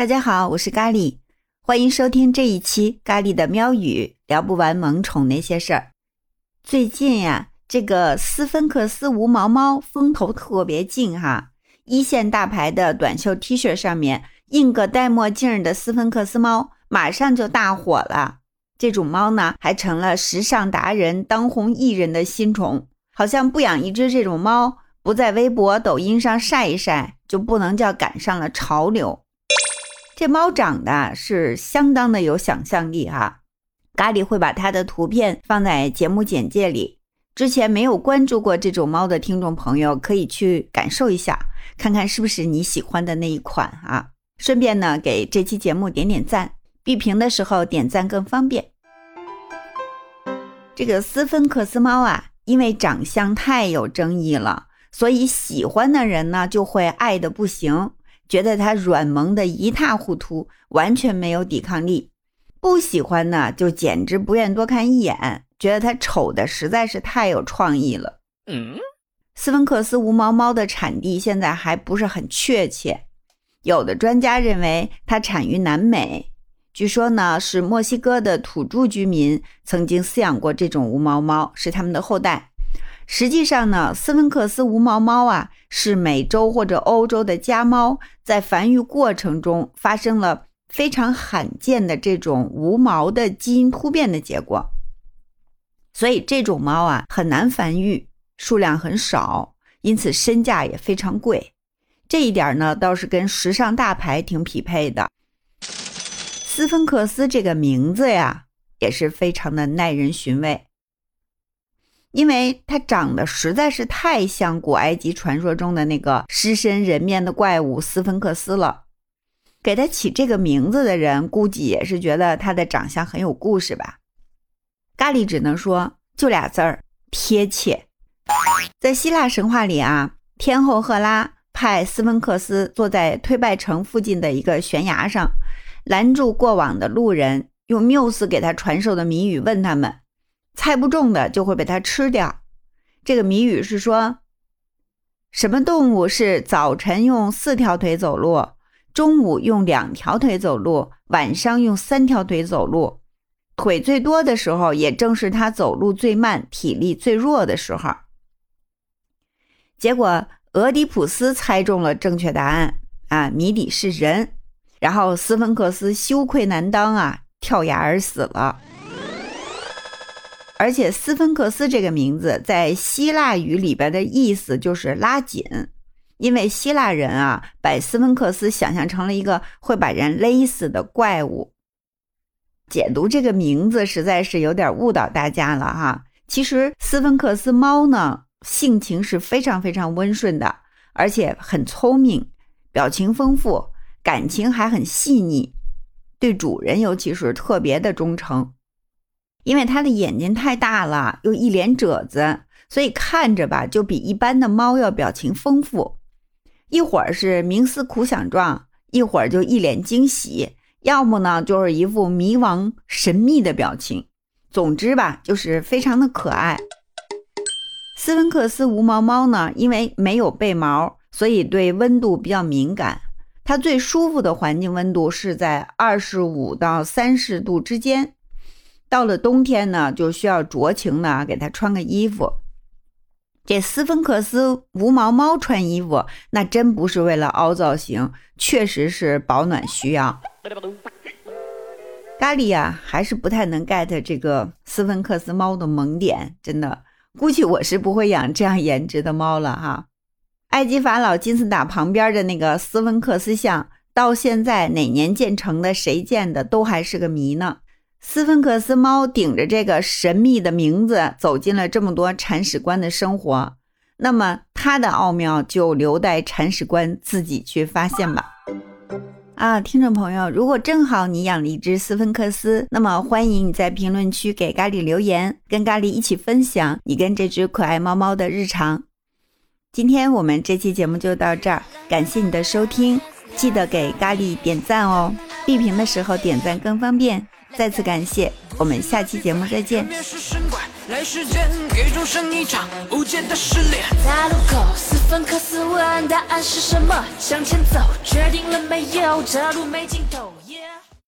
大家好，我是咖喱，欢迎收听这一期咖喱的喵语，聊不完萌宠那些事儿。最近呀，这个斯芬克斯无毛猫风头特别劲哈，一线大牌的短袖 T 恤上面印个戴墨镜的斯芬克斯猫，马上就大火了。这种猫呢，还成了时尚达人、当红艺人的新宠。好像不养一只这种猫，不在微博、抖音上晒一晒，就不能叫赶上了潮流。这猫长得是相当的有想象力哈，咖喱会把它的图片放在节目简介里。之前没有关注过这种猫的听众朋友，可以去感受一下，看看是不是你喜欢的那一款啊。顺便呢，给这期节目点点赞，闭屏的时候点赞更方便。这个斯芬克斯猫啊，因为长相太有争议了，所以喜欢的人呢就会爱的不行。觉得它软萌的一塌糊涂，完全没有抵抗力；不喜欢呢，就简直不愿多看一眼，觉得它丑的实在是太有创意了。嗯，斯芬克斯无毛猫的产地现在还不是很确切，有的专家认为它产于南美，据说呢是墨西哥的土著居民曾经饲养过这种无毛猫，是他们的后代。实际上呢，斯芬克斯无毛猫啊，是美洲或者欧洲的家猫在繁育过程中发生了非常罕见的这种无毛的基因突变的结果，所以这种猫啊很难繁育，数量很少，因此身价也非常贵。这一点呢，倒是跟时尚大牌挺匹配的。斯芬克斯这个名字呀，也是非常的耐人寻味。因为它长得实在是太像古埃及传说中的那个狮身人面的怪物斯芬克斯了，给它起这个名字的人估计也是觉得它的长相很有故事吧。咖喱只能说就俩字儿：贴切。在希腊神话里啊，天后赫拉派斯芬克斯坐在推拜城附近的一个悬崖上，拦住过往的路人，用缪斯给他传授的谜语问他们。猜不中的就会被它吃掉。这个谜语是说，什么动物是早晨用四条腿走路，中午用两条腿走路，晚上用三条腿走路？腿最多的时候，也正是它走路最慢、体力最弱的时候。结果，俄狄浦斯猜中了正确答案啊，谜底是人。然后，斯芬克斯羞愧难当啊，跳崖而死了。而且斯芬克斯这个名字在希腊语里边的意思就是拉紧，因为希腊人啊把斯芬克斯想象成了一个会把人勒死的怪物。解读这个名字实在是有点误导大家了哈。其实斯芬克斯猫呢性情是非常非常温顺的，而且很聪明，表情丰富，感情还很细腻，对主人尤其是特别的忠诚。因为它的眼睛太大了，又一脸褶子，所以看着吧，就比一般的猫要表情丰富。一会儿是冥思苦想状，一会儿就一脸惊喜，要么呢就是一副迷茫神秘的表情。总之吧，就是非常的可爱。斯芬克斯无毛猫呢，因为没有背毛，所以对温度比较敏感。它最舒服的环境温度是在二十五到三十度之间。到了冬天呢，就需要酌情的给它穿个衣服。这斯芬克斯无毛猫穿衣服，那真不是为了凹造型，确实是保暖需要。咖喱呀，还是不太能 get 这个斯芬克斯猫的萌点，真的，估计我是不会养这样颜值的猫了哈。埃及法老金字塔旁边的那个斯芬克斯像，到现在哪年建成的，谁建的，都还是个谜呢。斯芬克斯猫顶着这个神秘的名字走进了这么多铲屎官的生活，那么它的奥妙就留待铲屎官自己去发现吧。啊，听众朋友，如果正好你养了一只斯芬克斯，那么欢迎你在评论区给咖喱留言，跟咖喱一起分享你跟这只可爱猫猫的日常。今天我们这期节目就到这儿，感谢你的收听，记得给咖喱点赞哦，闭屏的时候点赞更方便。再次感谢，我们下期节目再见。来时间给众生一场无解的失恋。在路口四分刻四问答案是什么？向前走，决定了没有？这路没尽头。